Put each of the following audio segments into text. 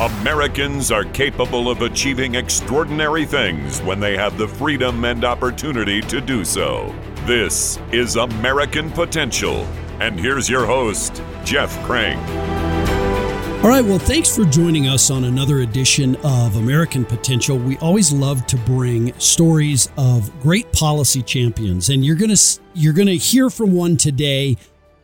Americans are capable of achieving extraordinary things when they have the freedom and opportunity to do so. This is American Potential. And here's your host, Jeff Crank. All right, well, thanks for joining us on another edition of American Potential. We always love to bring stories of great policy champions, and you're going to you're to hear from one today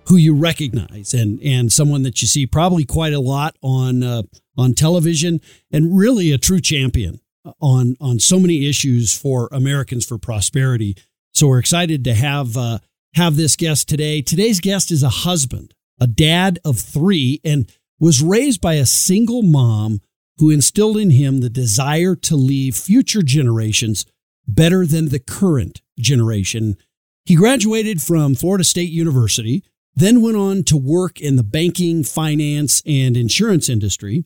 who you recognize and and someone that you see probably quite a lot on uh, on television and really a true champion on on so many issues for Americans for prosperity. So we're excited to have uh, have this guest today. Today's guest is a husband, a dad of 3 and was raised by a single mom who instilled in him the desire to leave future generations better than the current generation. He graduated from Florida State University, then went on to work in the banking, finance, and insurance industry.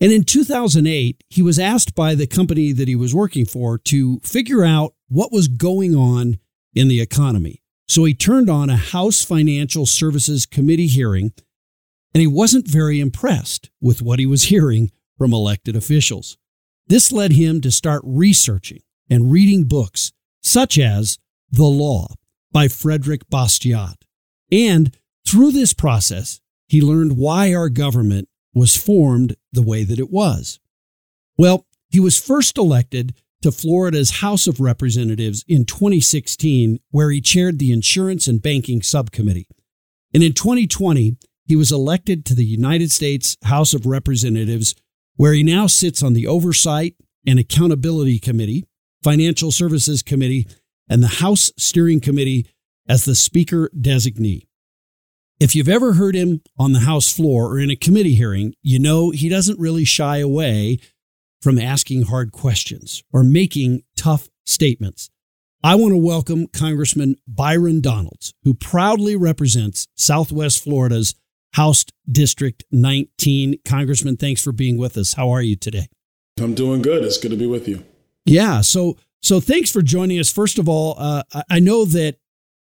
And in 2008, he was asked by the company that he was working for to figure out what was going on in the economy. So he turned on a House Financial Services Committee hearing, and he wasn't very impressed with what he was hearing from elected officials. This led him to start researching and reading books such as The Law by Frederick Bastiat. And through this process, he learned why our government was formed the way that it was. Well, he was first elected to Florida's House of Representatives in 2016, where he chaired the Insurance and Banking Subcommittee. And in 2020, he was elected to the United States House of Representatives, where he now sits on the Oversight and Accountability Committee, Financial Services Committee, and the House Steering Committee as the Speaker designee. If you've ever heard him on the House floor or in a committee hearing, you know he doesn't really shy away from asking hard questions or making tough statements. I want to welcome Congressman Byron Donalds, who proudly represents Southwest Florida's House District 19. Congressman, thanks for being with us. How are you today? I'm doing good. It's good to be with you. Yeah. So, so thanks for joining us. First of all, uh, I know that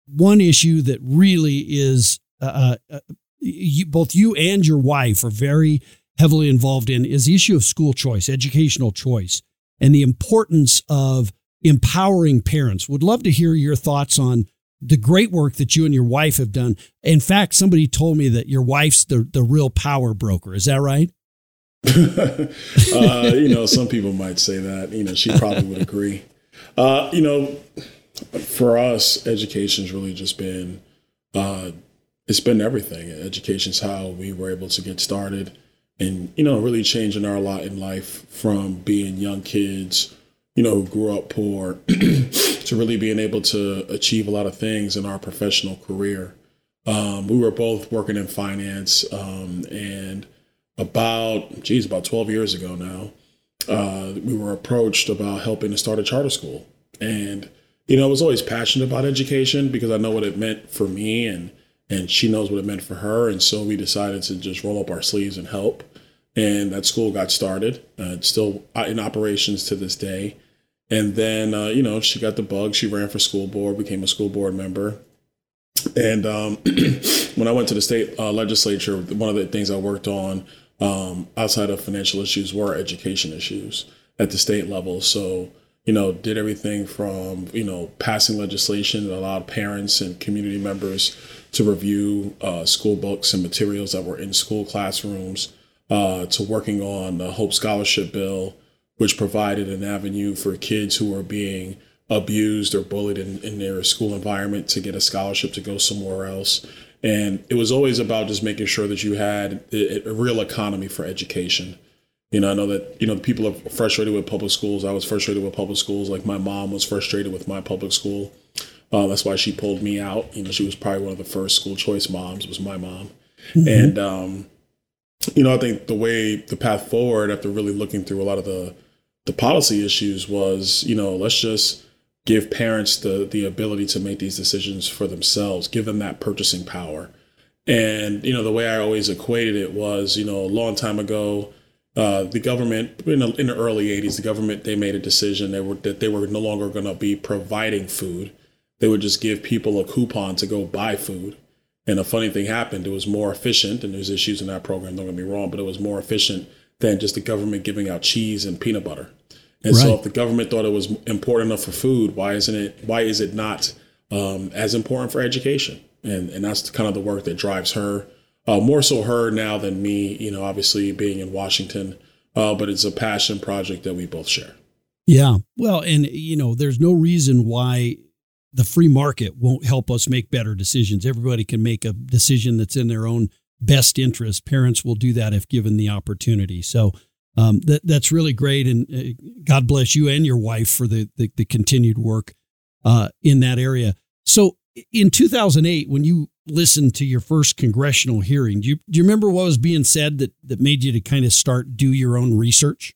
one issue that really is uh, uh, you, both you and your wife are very heavily involved in is the issue of school choice, educational choice, and the importance of empowering parents. Would love to hear your thoughts on the great work that you and your wife have done. In fact, somebody told me that your wife's the, the real power broker. Is that right? uh, you know, some people might say that. You know, she probably would agree. Uh, you know, for us, education's really just been uh, it's been everything. Education's how we were able to get started and, you know, really changing our lot in life from being young kids, you know, who grew up poor to really being able to achieve a lot of things in our professional career. Um, we were both working in finance um, and about, geez, about 12 years ago now, uh, we were approached about helping to start a charter school. And, you know, I was always passionate about education because I know what it meant for me and and she knows what it meant for her. And so we decided to just roll up our sleeves and help. And that school got started. Uh, it's still in operations to this day. And then, uh, you know, she got the bug. She ran for school board, became a school board member. And um, when I went to the state uh, legislature, one of the things I worked on um, outside of financial issues were education issues at the state level. So, you know, did everything from, you know, passing legislation that allowed parents and community members to review uh, school books and materials that were in school classrooms, uh, to working on the Hope Scholarship Bill, which provided an avenue for kids who were being abused or bullied in, in their school environment to get a scholarship to go somewhere else. And it was always about just making sure that you had a, a real economy for education. You know, I know that, you know, people are frustrated with public schools. I was frustrated with public schools. Like my mom was frustrated with my public school. Uh, that's why she pulled me out. You know, she was probably one of the first school choice moms. Was my mom, mm-hmm. and um, you know, I think the way the path forward after really looking through a lot of the the policy issues was, you know, let's just give parents the the ability to make these decisions for themselves, give them that purchasing power. And you know, the way I always equated it was, you know, a long time ago, uh, the government in the, in the early '80s, the government they made a decision they were that they were no longer going to be providing food they would just give people a coupon to go buy food. And a funny thing happened. It was more efficient, and there's issues in that program, don't get me wrong, but it was more efficient than just the government giving out cheese and peanut butter. And Right. so, if the government thought it was important enough for food, why isn't it? Why is it not um, as important for education? And and that's kind of the work that drives her, uh, more so her now than me. You know, obviously being in Washington, uh, but it's a passion project that we both share. Yeah. Well, and you know, there's no reason why the free market won't help us make better decisions. Everybody can make a decision that's in their own best interest. Parents will do that if given the opportunity. So um, that that's really great, and uh, God bless you and your wife for the the, the continued work uh, in that area. So in 2008, when you listened to your first congressional hearing, do you do you remember what was being said that that made you to kind of start do your own research?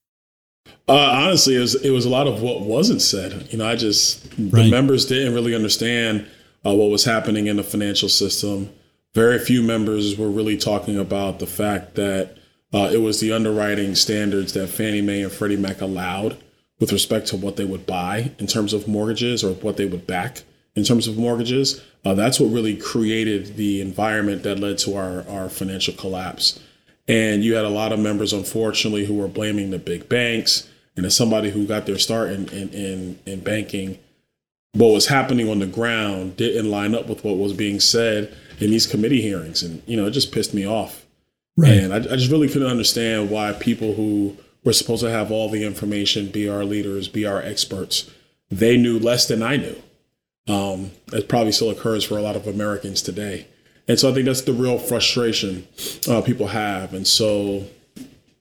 Uh, honestly, it was it was a lot of what wasn't said. You know, I just Right. the members didn't really understand uh, what was happening in the financial system. Very few members were really talking about the fact that uh, it was the underwriting standards that Fannie Mae and Freddie Mac allowed with respect to what they would buy in terms of mortgages or what they would back in terms of mortgages. Uh, that's what really created the environment that led to our, our financial collapse. And you had a lot of members, unfortunately, who were blaming the big banks. And as somebody who got their start in, in, in, in banking, what was happening on the ground didn't line up with what was being said in these committee hearings. And, you know, it just pissed me off. Right. And I, I just really couldn't understand why people who were supposed to have all the information, be our leaders, be our experts, they knew less than I knew. Um, that probably still occurs for a lot of Americans today. And so I think that's the real frustration uh, people have. And so,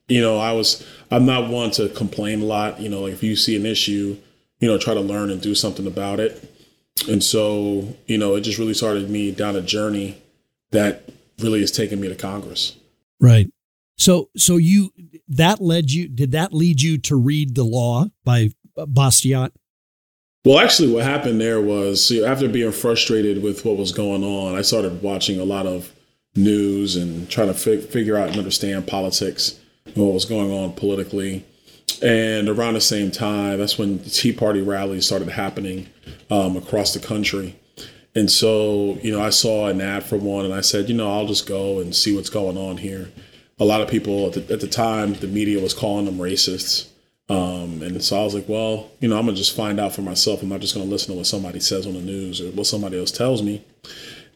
you know, I was, I'm not one to complain a lot. You know, like if you see an issue, you know, try to learn and do something about it. And so, you know, it just really started me down a journey that really has taken me to Congress. Right. So so you that led you did that lead you to read the law by Bastiat? Well, actually, what happened there was after being frustrated with what was going on, I started watching a lot of news and trying to fi- figure out and understand politics and what was going on politically. And around the same time, that's when the Tea Party rallies started happening um, across the country. And so, you know, I saw an ad for one and I said, you know, I'll just go and see what's going on here. A lot of people at the, at the time, the media was calling them racists. Um, and so I was like, well, you know, I'm gonna just find out for myself. I'm not just gonna listen to what somebody says on the news or what somebody else tells me.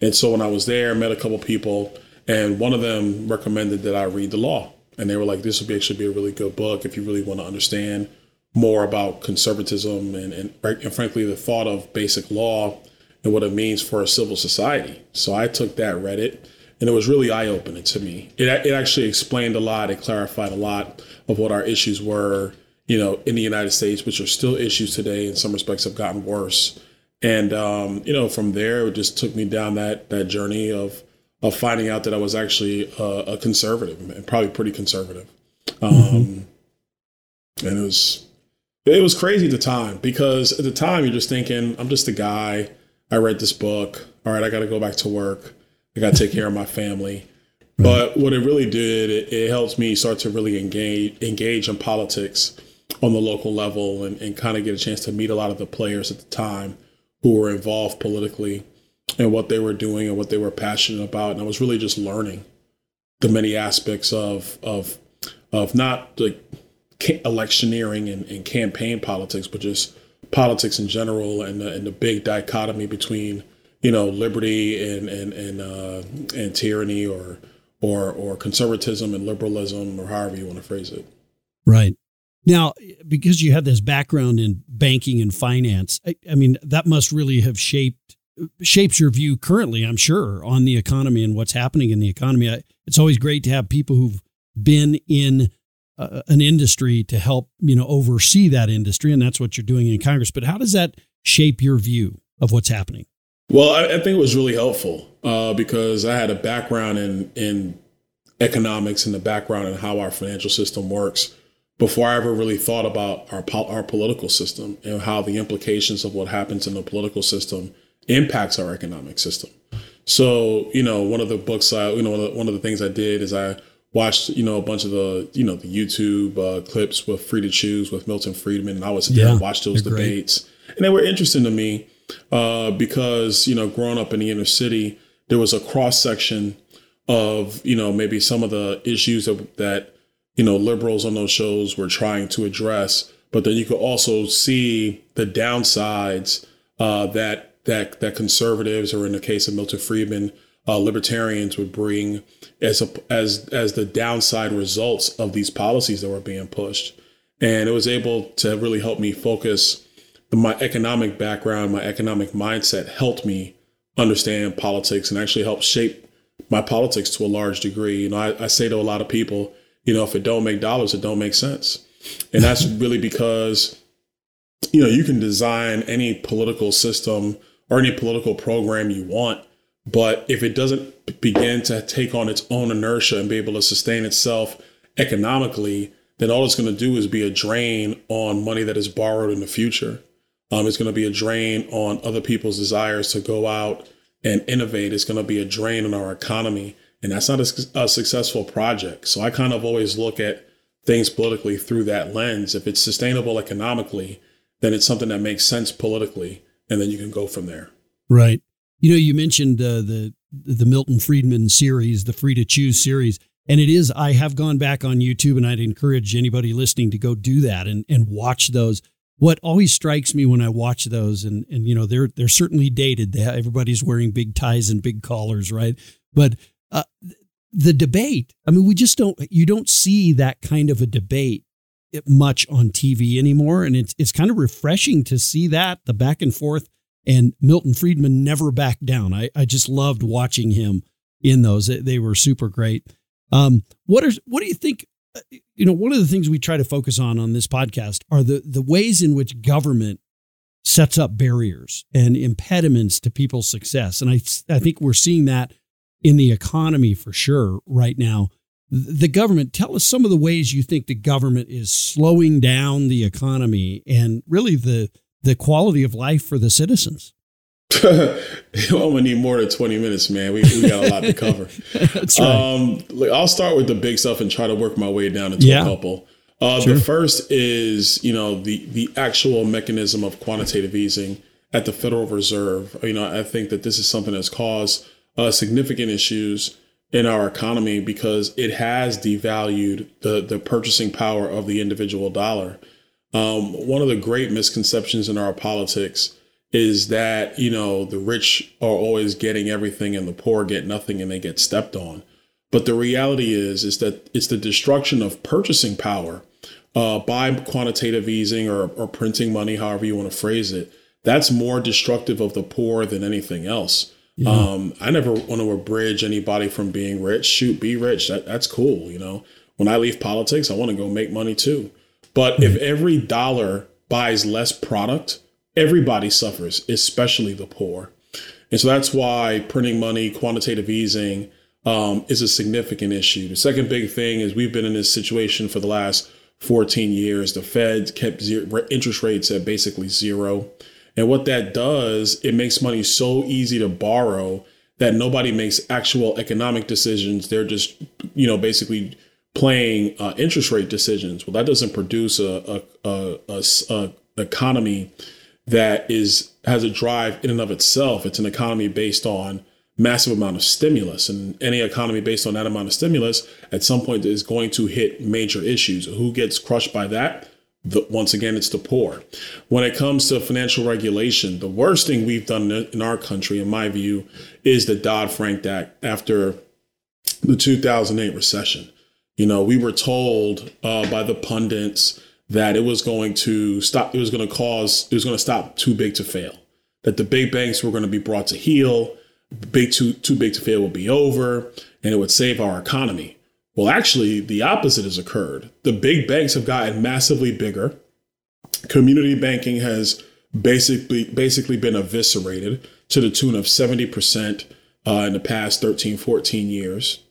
And so when I was there, I met a couple people, and one of them recommended that I read the law. And they were like, this would be actually be a really good book if you really want to understand more about conservatism and, and, and frankly the thought of basic law and what it means for a civil society. So I took that, read it, and it was really eye opening to me. It, it actually explained a lot, it clarified a lot of what our issues were, you know, in the United States, which are still issues today. In some respects, have gotten worse. And um, you know, from there, it just took me down that that journey of of finding out that I was actually a, a conservative and probably pretty conservative. Um, And it was it was crazy at the time because at the time you're just thinking, I'm just a guy. I read this book. All right, I got to go back to work. I got to take care of my family. But what it really did, it, it helps me start to really engage engage in politics on the local level and, and kind of get a chance to meet a lot of the players at the time who were involved politically and what they were doing and what they were passionate about. And I was really just learning the many aspects of of of not like electioneering and, and campaign politics, but just politics in general and the, and the big dichotomy between you know liberty and and and uh, and tyranny or or or conservatism and liberalism or however you want to phrase it. Right. Now, because you had this background in banking and finance, I, I mean, that must really have shaped shapes your view currently, I'm sure, on the economy and what's happening in the economy. I, it's always great to have people who've been in uh, an industry to help, you know, oversee that industry, and that's what you're doing in Congress. But how does that shape your view of what's happening? Well, I, I think it was really helpful uh, because I had a background in in economics and the background in how our financial system works before I ever really thought about our pol- our political system and how the implications of what happens in the political system impacts our economic system. So, you know, one of the books I, you know, one of the, one of the things I did is I watched, you know, a bunch of the, you know, the YouTube uh, clips with Free to Choose with Milton Friedman, and I was there Yeah, and watched those they're great. debates, and they were interesting to me uh, because you know, growing up in the inner city, there was a cross section of you know maybe some of the issues that, that you know, liberals on those shows were trying to address. But then you could also see the downsides uh, that that that conservatives, or in the case of Milton Friedman, uh, libertarians would bring as a, as as the downside results of these policies that were being pushed. And it was able to really help me focus. My economic background, my economic mindset helped me understand politics and actually help shape my politics to a large degree. You know, I, I say to a lot of people, you know, if it don't make dollars, it don't make sense. And that's really because, you know, you can design any political system or any political program you want, but if it doesn't begin to take on its own inertia and be able to sustain itself economically, then all it's going to do is be a drain on money that is borrowed in the future. Um, it's going to be a drain on other people's desires to go out and innovate. It's going to be a drain on our economy. And that's not a, a successful project. So I kind of always look at things politically through that lens. If it's sustainable economically, then it's something that makes sense politically. And then you can go from there. Right. You know, you mentioned uh, the the Milton Friedman series, the Free to Choose series. And it is, I have gone back on YouTube and I'd encourage anybody listening to go do that and, and watch those what always strikes me when I watch those, and and you know they're they're certainly dated. They, everybody's wearing big ties and big collars, right? But uh, the debate, I mean, we just don't you don't see that kind of a debate much on TV anymore, and it's it's kind of refreshing to see that the back and forth. And Milton Friedman never backed down. I I just loved watching him in those. They were super great. Um, what are what do you think you know, one of the things we try to focus on on this podcast are the the ways in which government sets up barriers and impediments to people's success. And I I think we're seeing that in the economy for sure right now. The government, tell us some of the ways you think the government is slowing down the economy and really the the quality of life for the citizens. I'm gonna need more than 20 minutes, man. We, we got a lot to cover. That's right. Um, I'll start with the big stuff and try to work my way down into yeah. a couple. Uh, sure. The first is, you know, the the actual mechanism of quantitative easing at the Federal Reserve. You know, I think that this is something that's caused uh, significant issues in our economy because it has devalued the the purchasing power of the individual dollar. Um, one of the great misconceptions in our politics is that you know the rich are always getting everything and the poor get nothing and they get stepped on but the reality is is that it's the destruction of purchasing power uh, by quantitative easing or, or printing money however you want to phrase it that's more destructive of the poor than anything else yeah. um, i never want to abridge anybody from being rich shoot be rich that, that's cool you know when i leave politics i want to go make money too but mm-hmm. if every dollar buys less product everybody suffers, especially the poor. And so that's why printing money, quantitative easing um, is a significant issue. The second big thing is we've been in this situation for the last 14 years. The Fed kept zero, interest rates at basically zero. And what that does, it makes money so easy to borrow that nobody makes actual economic decisions. They're just, you know, basically playing uh, interest rate decisions. Well, that doesn't produce a, a, a, a, economy that is has a drive in and of itself. It's an economy based on massive amount of stimulus, and any economy based on that amount of stimulus at some point is going to hit major issues. Who gets crushed by that? The, once again, it's the poor. When it comes to financial regulation, the worst thing we've done in our country, in my view, is the Dodd Frank Act after the 2008 recession. You know, we were told uh, by the pundits that it was going to stop, it was going to cause, it was going to stop too big to fail. That the big banks were going to be brought to heel, big too too big to fail will be over, and it would save our economy. Well, actually, the opposite has occurred. The big banks have gotten massively bigger. Community banking has basically basically been eviscerated to the tune of 70% uh, in the past 13, 14 years.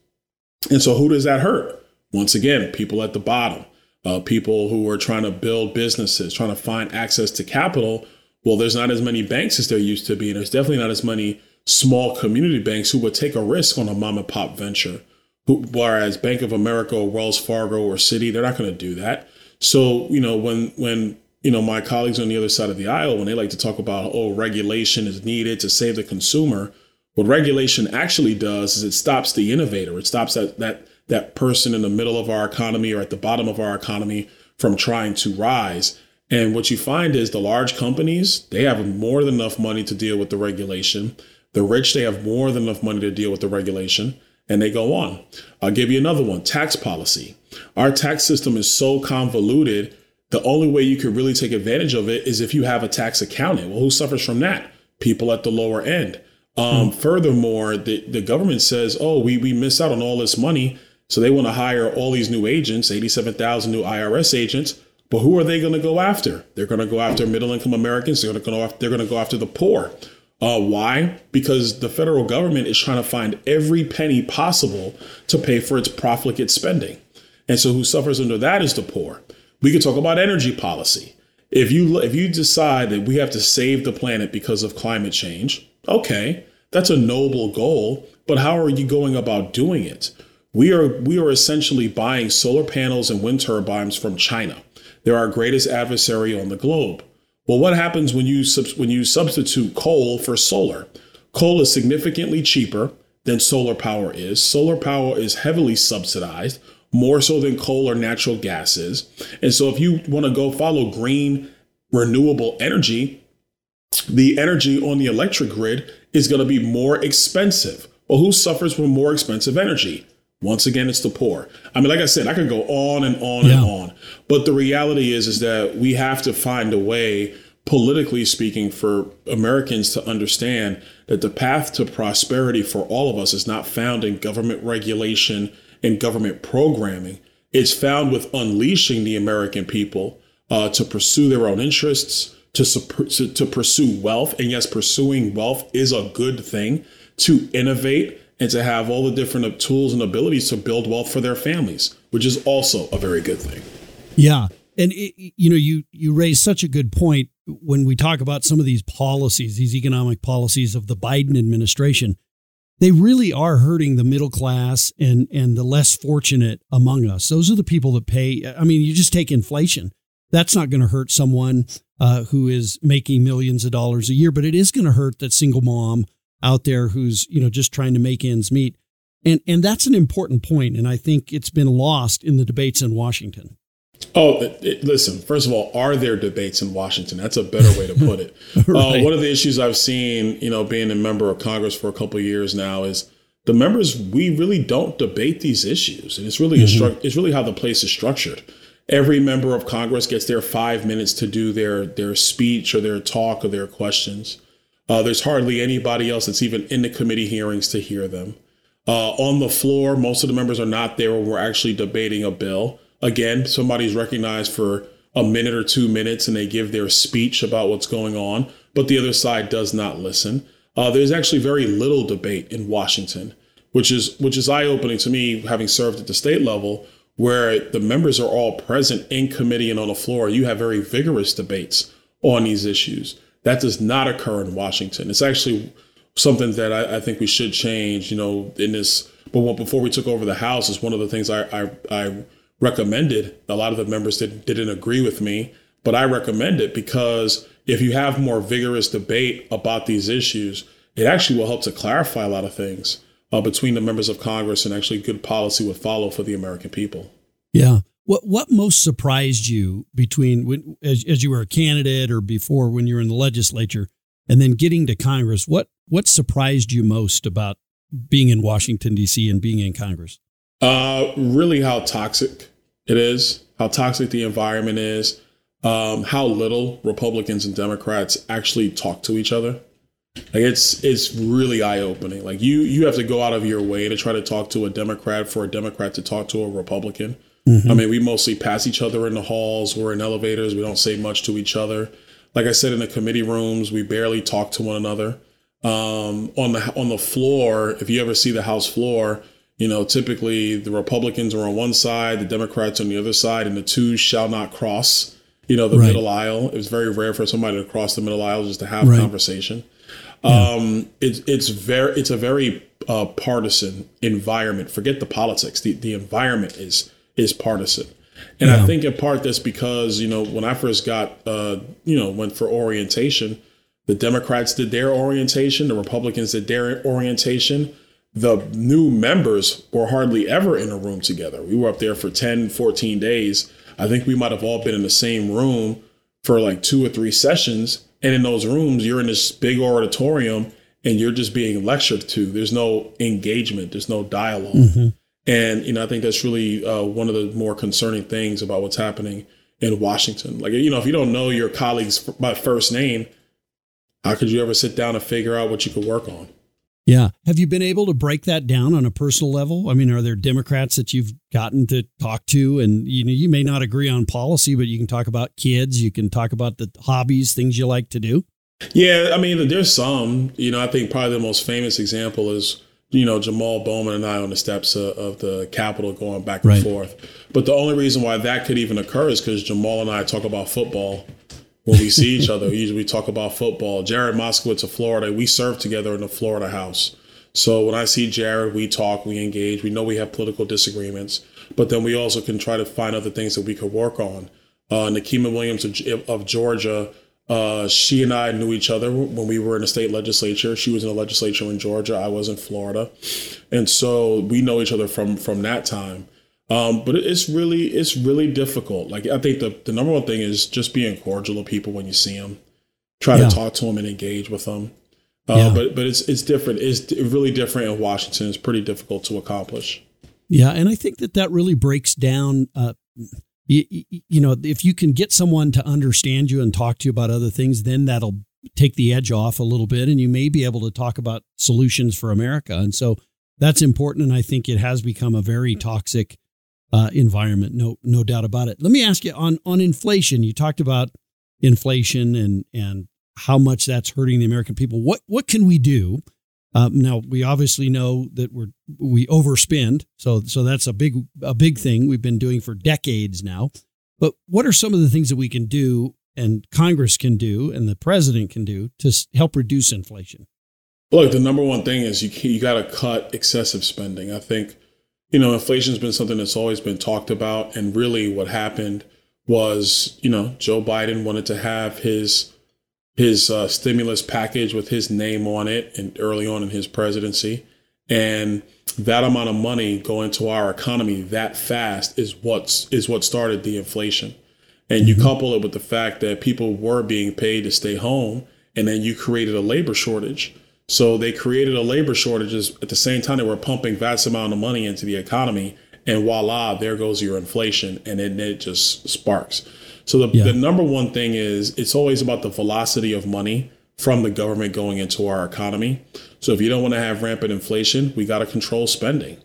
And so who does that hurt? Once again, people at the bottom uh, people who are trying to build businesses, trying to find access to capital. Well, there's not as many banks as there used to be, and there's definitely not as many small community banks who would take a risk on a mom and pop venture. Whereas Bank of America or Wells Fargo or Citi, they're not going to do that. So you know when when you know my colleagues on the other side of the aisle when they like to talk about oh regulation is needed to save the consumer, what regulation actually does is it stops the innovator. It stops that that that person in the middle of our economy or at the bottom of our economy from trying to rise. And what you find is the large companies, they have more than enough money to deal with the regulation. The rich, they have more than enough money to deal with the regulation, and they go on. I'll give you another one tax policy. Our tax system is so convoluted, the only way you could really take advantage of it is if you have a tax accountant. Well, who suffers from that? People at the lower end. Um, hmm. Furthermore, the, the government says, oh, we, we miss out on all this money. So they want to hire all these new agents, 87,000 new IRS agents. But who are they going to go after? They're going to go after middle income Americans. They're going to go after, they're going to go after the poor. Uh, why? Because the federal government is trying to find every penny possible to pay for its profligate spending. And so who suffers under that is the poor. We could talk about energy policy. If you if you decide that we have to save the planet because of climate change, okay, that's a noble goal, but how are you going about doing it? We are we are essentially buying solar panels and wind turbines from China. They're our greatest adversary on the globe. Well, what happens when you when you substitute coal for solar? Coal is significantly cheaper than solar power is. Solar power is heavily subsidized, more so than coal or natural gas is. And so if you want to go follow green renewable energy, the energy on the electric grid is going to be more expensive. Well, who suffers from more expensive energy? Once again, it's the poor. I mean, like I said, I could go on and on yeah. and on. But the reality is, is that we have to find a way, politically speaking, for Americans to understand that the path to prosperity for all of us is not found in government regulation and government programming. It's found with unleashing the American people uh, to pursue their own interests, to, to, to pursue wealth. And yes, pursuing wealth is a good thing, to innovate and to have all the different tools and abilities to build wealth for their families, which is also a very good thing. Yeah. And it, you know, you you raise such a good point when we talk about some of these policies, these economic policies of the Biden administration. They really are hurting the middle class and and the less fortunate among us. Those are the people that pay. I mean, you just take inflation. That's not going to hurt someone uh, who is making millions of dollars a year, but it is going to hurt that single mom out there who's you know just trying to make ends meet and and that's an important point and i think it's been lost in the debates in washington oh it, listen first of all are there debates in washington that's a better way to put it right. uh, one of the issues i've seen you know being a member of congress for a couple of years now is the members we really don't debate these issues and it's really mm-hmm. it's really how the place is structured every member of congress gets their five minutes to do their their speech or their talk or their questions uh, there's hardly anybody else that's even in the committee hearings to hear them. Uh, on the floor, most of the members are not there when we're actually debating a bill. Again, somebody's recognized for a minute or two minutes and they give their speech about what's going on, but the other side does not listen. Uh, there's actually very little debate in Washington, which is which is eye opening to me, having served at the state level, where the members are all present in committee and on the floor. You have very vigorous debates on these issues. That does not occur in Washington. It's actually something that I, I think we should change. You know, in this, but before we took over the House, is one of the things I, I, I recommended. A lot of the members did, didn't agree with me, but I recommend it because if you have more vigorous debate about these issues, it actually will help to clarify a lot of things uh, between the members of Congress and actually good policy would follow for the American people. Yeah. What what most surprised you between when, as, as you were a candidate or before when you were in the legislature and then getting to Congress? What what surprised you most about being in Washington D.C. and being in Congress? Uh, really, how toxic it is, how toxic the environment is, um, how little Republicans and Democrats actually talk to each other. Like it's it's really eye opening. Like you you have to go out of your way to try to talk to a Democrat for a Democrat to talk to a Republican. Mm-hmm. I mean, we mostly pass each other in the halls. We're in elevators. We don't say much to each other. Like I said, in the committee rooms, we barely talk to one another. Um, on the on the floor, if you ever see the House floor, you know, typically the Republicans are on one side, the Democrats on the other side, and the two shall not cross. You know, the right. middle aisle. It was very rare for somebody to cross the middle aisle just to have right. conversation. Yeah. Um, it's it's very it's a very uh, partisan environment. Forget the politics. The the environment is is partisan. And yeah. I think in part that's because, you know, when I first got, uh, you know, went for orientation, the Democrats did their orientation, the Republicans did their orientation. The new members were hardly ever in a room together. We were up there for 10, 14 days. I think we might have all been in the same room for like two or three sessions. And in those rooms, you're in this big auditorium and you're just being lectured to. There's no engagement, there's no dialog mm-hmm. And, you know, I think that's really uh, one of the more concerning things about what's happening in Washington. Like, you know, if you don't know your colleagues by first name, how could you ever sit down and figure out what you could work on? Yeah. Have you been able to break that down on a personal level? I mean, are there Democrats that you've gotten to talk to and you know, you may not agree on policy, but you can talk about kids, you can talk about the hobbies, things you like to do? Yeah, I mean, there's some. You know, I think probably the most famous example is you know Jamal Bowman and I on the steps of, of the Capitol going back and right. forth. But the only reason why that could even occur is because Jamal and I talk about football when we see each other. Usually We talk about football. Jared Moskowitz of Florida, we serve together in the Florida House. So when I see Jared, we talk, we engage. We know we have political disagreements, but then we also can try to find other things that we could work on. Uh, Nikema Williams of, of Georgia uh, she and I knew each other when we were in the state legislature. She was in the legislature in Georgia. I was in Florida, and so we know each other from from that time. Um, but it's really it's really difficult. Like I think the the number one thing is just being cordial to people when you see them. Try yeah. to talk to them and engage with them. Uh, yeah. But but it's it's different. It's really different in Washington. It's pretty difficult to accomplish. Yeah, and I think that that really breaks down. Uh, you, you know, if you can get someone to understand you and talk to you about other things, then that'll take the edge off a little bit and you may be able to talk about solutions for America. And so that's important. And I think it has become a very toxic uh, environment. No, no doubt about it. Let me ask you on, on inflation. You talked about inflation and, and how much that's hurting the American people. What, what can we do? Um, now we obviously know that we're we overspend, so so that's a big a big thing we've been doing for decades now. But what are some of the things that we can do, and Congress can do, and the president can do to help reduce inflation? Look, the number one thing is you you got to cut excessive spending. I think you know inflation's been something that's always been talked about, and really what happened was you know Joe Biden wanted to have his his uh, stimulus package with his name on it and early on in his presidency. And that amount of money going to our economy that fast is what's is what started the inflation. And you mm-hmm. couple it with the fact that people were being paid to stay home, and then you created a labor shortage. So they created a labor shortage at the same time they were pumping vast amount of money into the economy, and voila, there goes your inflation, and then it just sparks. So the, yeah. the number one thing is it's always about the velocity of money from the government going into our economy. So if you don't want to have rampant inflation, we got to control spending.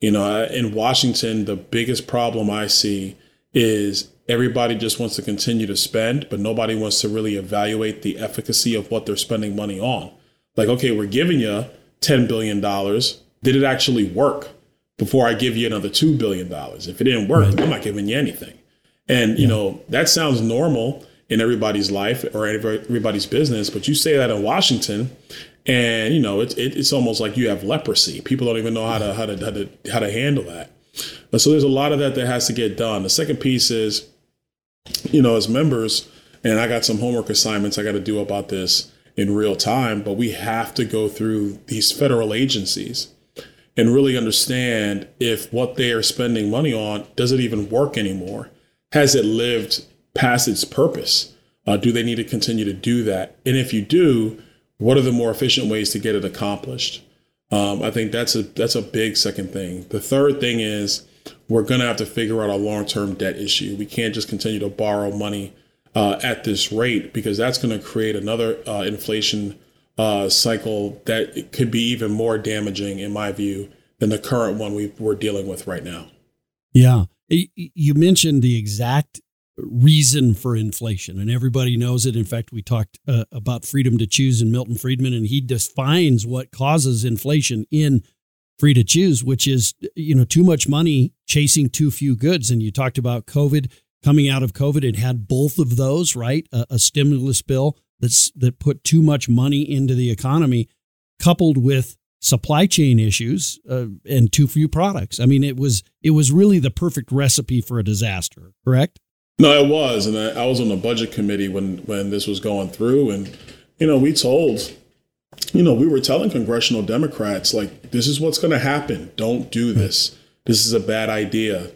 You know, uh, in Washington, the biggest problem I see is everybody just wants to continue to spend, but nobody wants to really evaluate the efficacy of what they're spending money on. Like, okay, we're giving you $10 billion. Did it actually work before I give you another $2 billion? If it didn't work, right. I'm not giving you anything. And, you yeah. know, that sounds normal in everybody's life or everybody's business, but you say that in Washington and, you know, it, it, it's almost like you have leprosy. People don't even know how to, how to, how to, how to handle that. But so there's a lot of that that has to get done. The second piece is, you know, as members, and I got some homework assignments I got to do about this in real time, but we have to go through these federal agencies and really understand if what they are spending money on doesn't even work anymore has it lived past its purpose? Uh, do they need to continue to do that? And if you do, what are the more efficient ways to get it accomplished? Um, I think that's a that's a big second thing. The third thing is we're going to have to figure out a long term debt issue. We can't just continue to borrow money uh, at this rate because that's going to create another uh, inflation uh, cycle that could be even more damaging, in my view, than the current one we, we're dealing with right now. Yeah. You mentioned the exact reason for inflation, and everybody knows it. In fact, we talked uh, about freedom to choose in Milton Friedman, and he defines what causes inflation in free to choose, which is you know too much money chasing too few goods. And you talked about COVID coming out of COVID; it had both of those, right? A, a stimulus bill that's that put too much money into the economy, coupled with supply chain issues uh, and too few products. I mean, it was it was really the perfect recipe for a disaster. Correct? No, it was, and I, I was on the budget committee when when this was going through, and you know, we told you know, we were telling congressional Democrats, like, this is what's going to happen. Don't do this. This is a bad idea.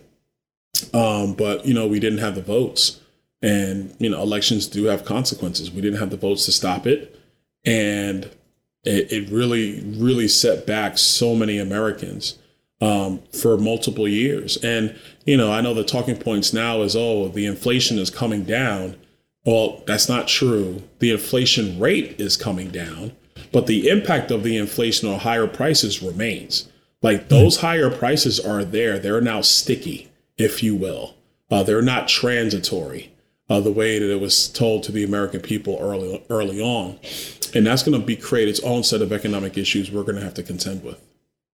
Um, but, you know, we didn't have the votes. And, you know, elections do have consequences. We didn't have the votes to stop it. And it, it really, really set back so many Americans um, for multiple years. And, you know, I know the talking points now is, oh, the inflation is coming down. Well, that's not true. The inflation rate is coming down but the impact of the inflation on higher prices remains. Like those higher prices are there. They're now sticky, if you will. Uh, they're not transitory uh, the way that it was told to the American people early early on, and that's going to be create its own set of economic issues we're going to have to contend with.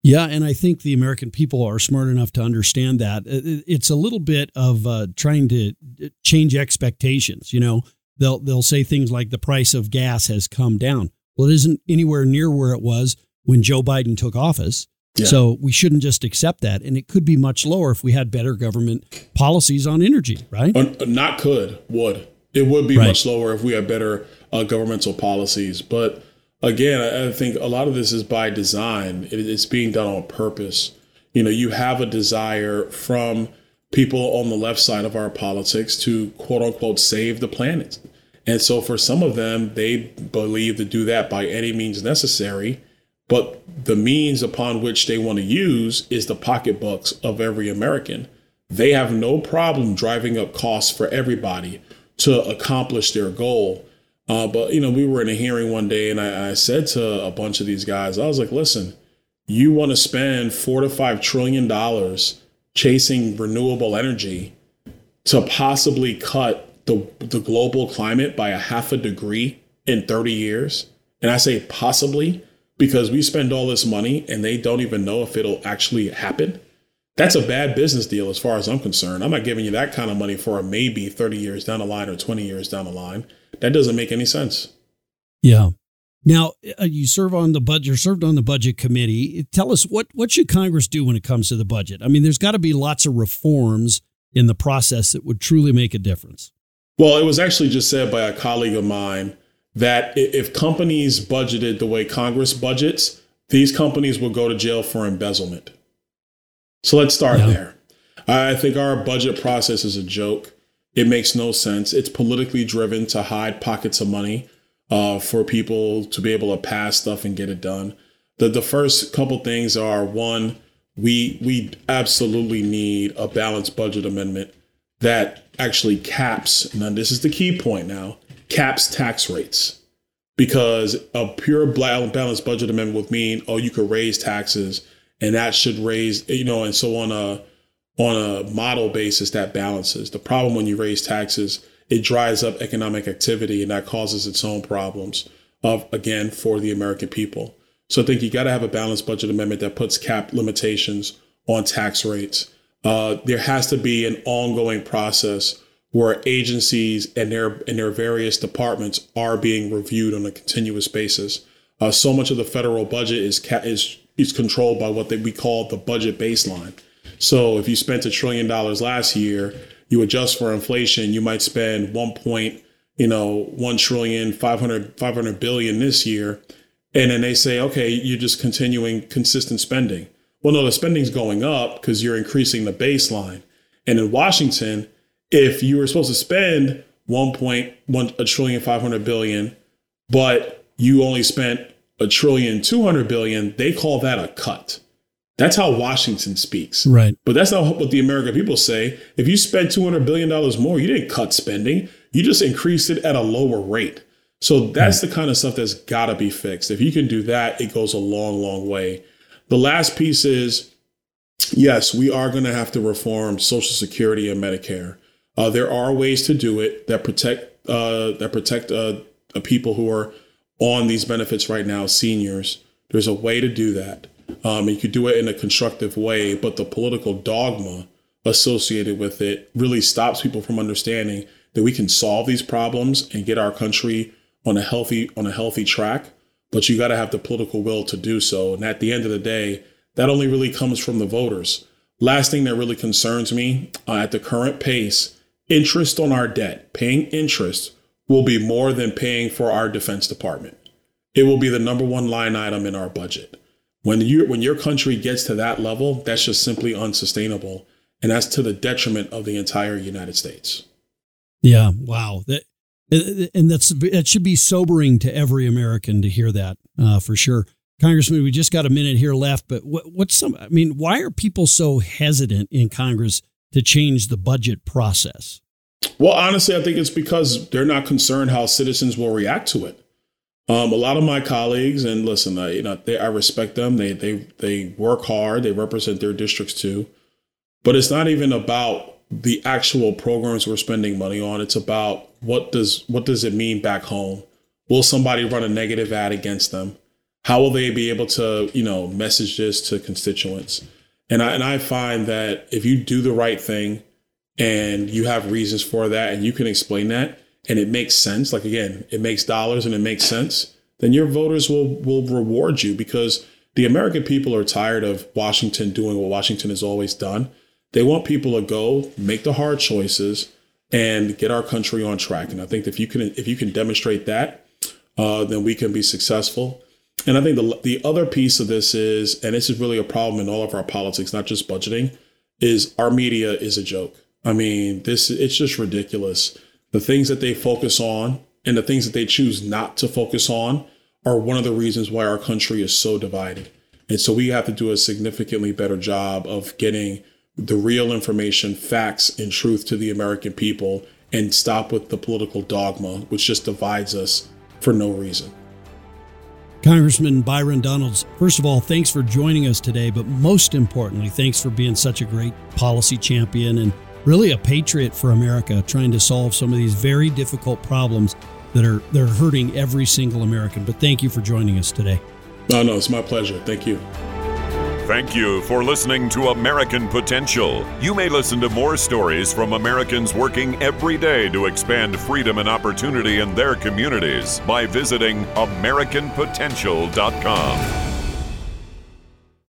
Yeah, and I think the American people are smart enough to understand that. It's a little bit of uh, trying to uh, change expectations. You know, they'll they'll say things like the price of gas has come down. Well, it isn't anywhere near where it was when Joe Biden took office. Yeah. So we shouldn't just accept that. And it could be much lower if we had better government policies on energy, right? Uh, not could, would. It would be right. much lower if we had better uh, governmental policies. But again, I, I, think a lot of this is by design, it, it's being done on purpose. You know, you have a desire from people on the left side of our politics to quote unquote save the planet. And so for some of them, they believe to do that by any means necessary. But the means upon which they want to use is the pocketbooks of every American. They have no problem driving up costs for everybody to accomplish their goal. Uh, but, you know, we were in a hearing one day and I, I said to a bunch of these guys, I was like, listen, you want to spend four to five trillion dollars chasing renewable energy to possibly cut the the global climate by a half a degree in 30 years. And I say possibly because we spend all this money and they don't even know if it'll actually happen. That's a bad business deal as far as I'm concerned. I'm not giving you that kind of money for a maybe 30 years down the line or 20 years down the line. That doesn't make any sense. Yeah. Now uh, you serve on the budget. You're served on the budget committee. Tell us what what should Congress do when it comes to the budget? I mean, there's got to be lots of reforms in the process that would truly make a difference. Well, it was actually just said by a colleague of mine that if companies budgeted the way Congress budgets, these companies will go to jail for embezzlement. So let's start yeah. there. I think our budget process is a joke. It makes no sense. It's politically driven to hide pockets of money uh, for people to be able to pass stuff and get it done. The the first couple things are one, we we absolutely need a balanced budget amendment that actually caps, now this is the key point now, caps tax rates. Because a pure balanced budget amendment would mean, oh, you could raise taxes and that should raise, you know, and so on a on a model basis that balances. The problem when you raise taxes, it dries up economic activity and that causes its own problems of again for the American people. So I think you got to have a balanced budget amendment that puts cap limitations on tax rates uh, there has to be an ongoing process where agencies and their and their various departments are being reviewed on a continuous basis. Uh, so much of the federal budget is ca- is is controlled by what they, we call the budget baseline. So if you spent a trillion dollars last year, you adjust for inflation, you might spend one point, you know, one trillion, 500, 500 billion this year. And then they say, okay, you're just continuing consistent spending. Well, no, the spending's going up because you're increasing the baseline. And in Washington, if you were supposed to spend 1.1 a trillion 500 billion, but you only spent a trillion 200 billion, they call that a cut. That's how Washington speaks. Right. But that's not what the American people say. If you spend $200 billion more, you didn't cut spending, you just increased it at a lower rate. So that's right. the kind of stuff that's got to be fixed. If you can do that, it goes a long, long way. The last piece is yes, we are going to have to reform Social Security and Medicare. Uh, there are ways to do it that protect uh, that protect uh, people who are on these benefits right now, seniors. There's a way to do that. Um, you could do it in a constructive way, but the political dogma associated with it really stops people from understanding that we can solve these problems and get our country on a healthy on a healthy track but you got to have the political will to do so. And at the end of the day, that only really comes from the voters. Last thing that really concerns me uh, at the current pace, interest on our debt, paying interest will be more than paying for our defense department. it will be the number one line item in our budget. When you when your country gets to that level, that's just simply unsustainable, and that's to the detriment of the entire United States. Yeah, wow. That and that's that should be sobering to every American to hear that uh, for sure. Congressman, we just got a minute here left, but what, what's some? I mean, why are people so hesitant in Congress to change the budget process? Well, honestly, I think it's because they're not concerned how citizens will react to it. Um, a lot of my colleagues, and listen, I, you know, they, I respect them. They they they work hard. They represent their districts too, but it's not even about the actual programs we're spending money on. It's about what does what does it mean back home? Will somebody run a negative ad against them? How will they be able to, you know, message this to constituents? And I and I find that if you do the right thing and you have reasons for that and you can explain that and it makes sense, like again, it makes dollars and it makes sense, then your voters will will reward you because the American people are tired of Washington doing what Washington has always done. They want people to go make the hard choices and get our country on track. And I think if you can if you can demonstrate that, uh, then we can be successful. And I think the the other piece of this is, and this is really a problem in all of our politics, not just budgeting, is our media is a joke. I mean, this it's just ridiculous. The things that they focus on and the things that they choose not to focus on are one of the reasons why our country is so divided. And so we have to do a significantly better job of getting the real information, facts, and truth to the American people and stop with the political dogma, which just divides us for no reason. Congressman Byron Donalds, first of all, thanks for joining us today, but most importantly, thanks for being such a great policy champion and really a patriot for America, trying to solve some of these very difficult problems that are that are hurting every single American. But thank you for joining us today. No, no, it's my pleasure. Thank you. Thank you for listening to American Potential. You may listen to more stories from Americans working every day to expand freedom and opportunity in their communities by visiting AmericanPotential.com.